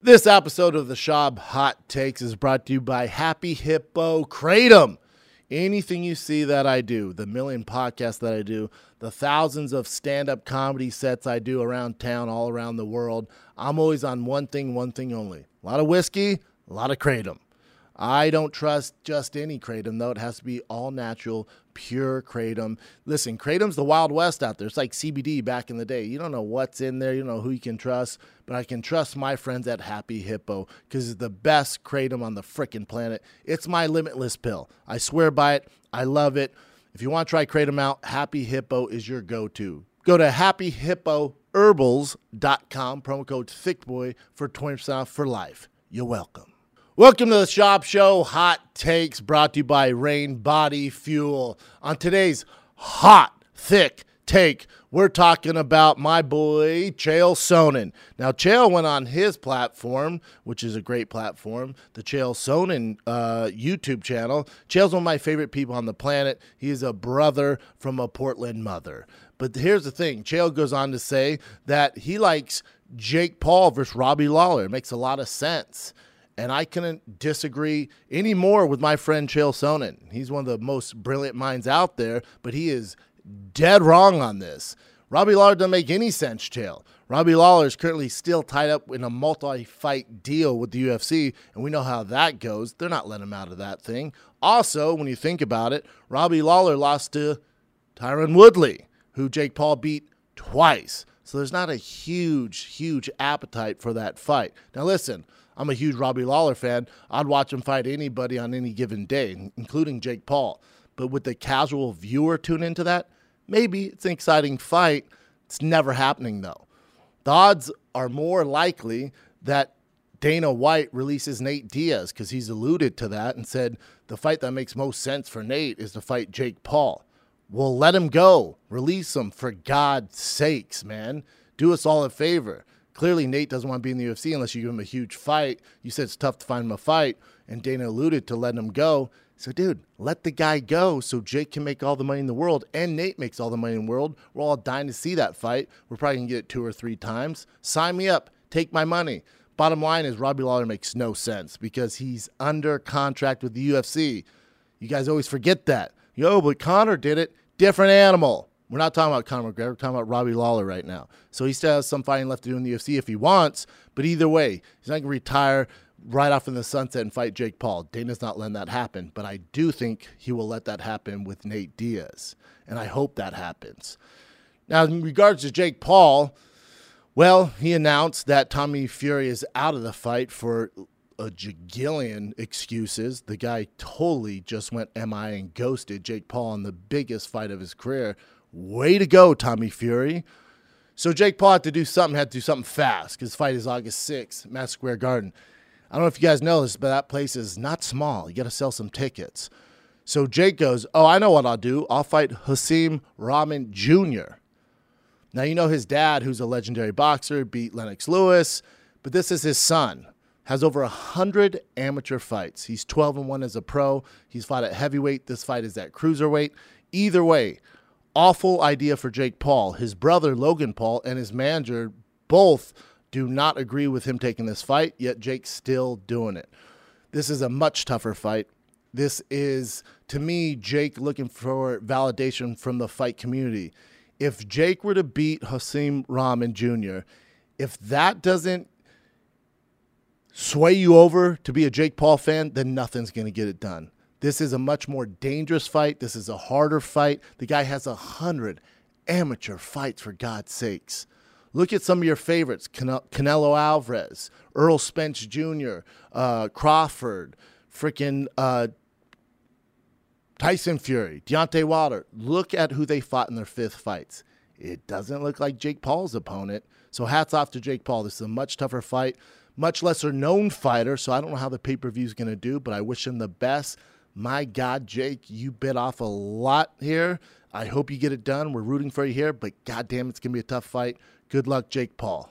This episode of the Schaub Hot Takes is brought to you by Happy Hippo Kratom. Anything you see that I do, the million podcasts that I do, the thousands of stand up comedy sets I do around town, all around the world, I'm always on one thing, one thing only. A lot of whiskey, a lot of Kratom. I don't trust just any kratom though. It has to be all natural, pure kratom. Listen, kratom's the wild west out there. It's like CBD back in the day. You don't know what's in there. You don't know who you can trust, but I can trust my friends at Happy Hippo because it's the best kratom on the frickin' planet. It's my limitless pill. I swear by it. I love it. If you want to try kratom out, Happy Hippo is your go-to. Go to happyhippoherbals.com, promo code ThickBoy for 20% off for life. You're welcome. Welcome to the Schaub Show Hot Takes brought to you by Rain Body Fuel. On today's hot, thick take, we're talking about my boy Chael Sonnen. Now, Chael went on his platform, which is a great platform, the Chael Sonnen uh, YouTube channel. Chael's one of my favorite people on the planet. He's a brother from a Portland mother. But here's the thing Chael goes on to say that he likes Jake Paul versus Robbie Lawler. It makes a lot of sense. And I couldn't disagree any more with my friend Chael Sonnen. He's one of the most brilliant minds out there, but he is dead wrong on this. Robbie Lawler doesn't make any sense, Chael. Robbie Lawler is currently still tied up in a multi fight deal with the UFC, and we know how that goes. They're not letting him out of that thing. Also, when you think about it, Robbie Lawler lost to Tyron Woodley, who Jake Paul beat twice. So there's not a huge, huge appetite for that fight. Now, listen, I'm a huge Robbie Lawler fan. I'd watch him fight anybody on any given day, including Jake Paul. But would the casual viewer tune into that? Maybe it's an exciting fight. It's never happening though. The odds are more likely that Dana White releases Nate Diaz because he's alluded to that and said the fight that makes most sense for Nate is to fight Jake Paul. Well, let him go. Release him for God's sakes, man. Do us all a favor. Clearly, Nate doesn't want to be in the UFC unless you give him a huge fight. You said it's tough to find him a fight, and Dana alluded to letting him go. So, dude, let the guy go so Jake can make all the money in the world and Nate makes all the money in the world. We're all dying to see that fight. We're probably going to get it two or three times. Sign me up. Take my money. Bottom line is Robbie Lawler makes no sense because he's under contract with the UFC. You guys always forget that. Yo, but Conor did it. Different animal. We're not talking about Conor McGregor. We're talking about Robbie Lawler right now. So he still has some fighting left to do in the UFC if he wants. But either way, he's not going to retire right off in the sunset and fight Jake Paul. Dana's not letting that happen. But I do think he will let that happen with Nate Diaz. And I hope that happens. Now, in regards to Jake Paul, well, he announced that Tommy Fury is out of the fight for a jagillion excuses. The guy totally just went MI and ghosted Jake Paul in the biggest fight of his career Way to go, Tommy Fury. So Jake Paul had to do something, had to do something fast because fight is August 6th, Madison Square Garden. I don't know if you guys know this, but that place is not small. You got to sell some tickets. So Jake goes, Oh, I know what I'll do. I'll fight Hasim Rahman Jr. Now, you know his dad, who's a legendary boxer, beat Lennox Lewis, but this is his son. Has over 100 amateur fights. He's 12 and 1 as a pro. He's fought at heavyweight. This fight is at cruiserweight. Either way, awful idea for Jake Paul. His brother, Logan Paul, and his manager both do not agree with him taking this fight, yet Jake's still doing it. This is a much tougher fight. This is, to me, Jake looking for validation from the fight community. If Jake were to beat Hasim Rahman Jr., if that doesn't sway you over to be a Jake Paul fan, then nothing's going to get it done. This is a much more dangerous fight. This is a harder fight. The guy has a hundred amateur fights, for God's sakes. Look at some of your favorites Canelo Alvarez, Errol Spence Jr., uh, Crawford, freaking uh, Tyson Fury, Deontay Wilder. Look at who they fought in their fifth fights. It doesn't look like Jake Paul's opponent. So hats off to Jake Paul. This is a much tougher fight, much lesser known fighter. So I don't know how the pay per view is going to do, but I wish him the best. My God, Jake, you bit off a lot here. I hope you get it done. We're rooting for you here, but goddamn, it's going to be a tough fight. Good luck, Jake Paul.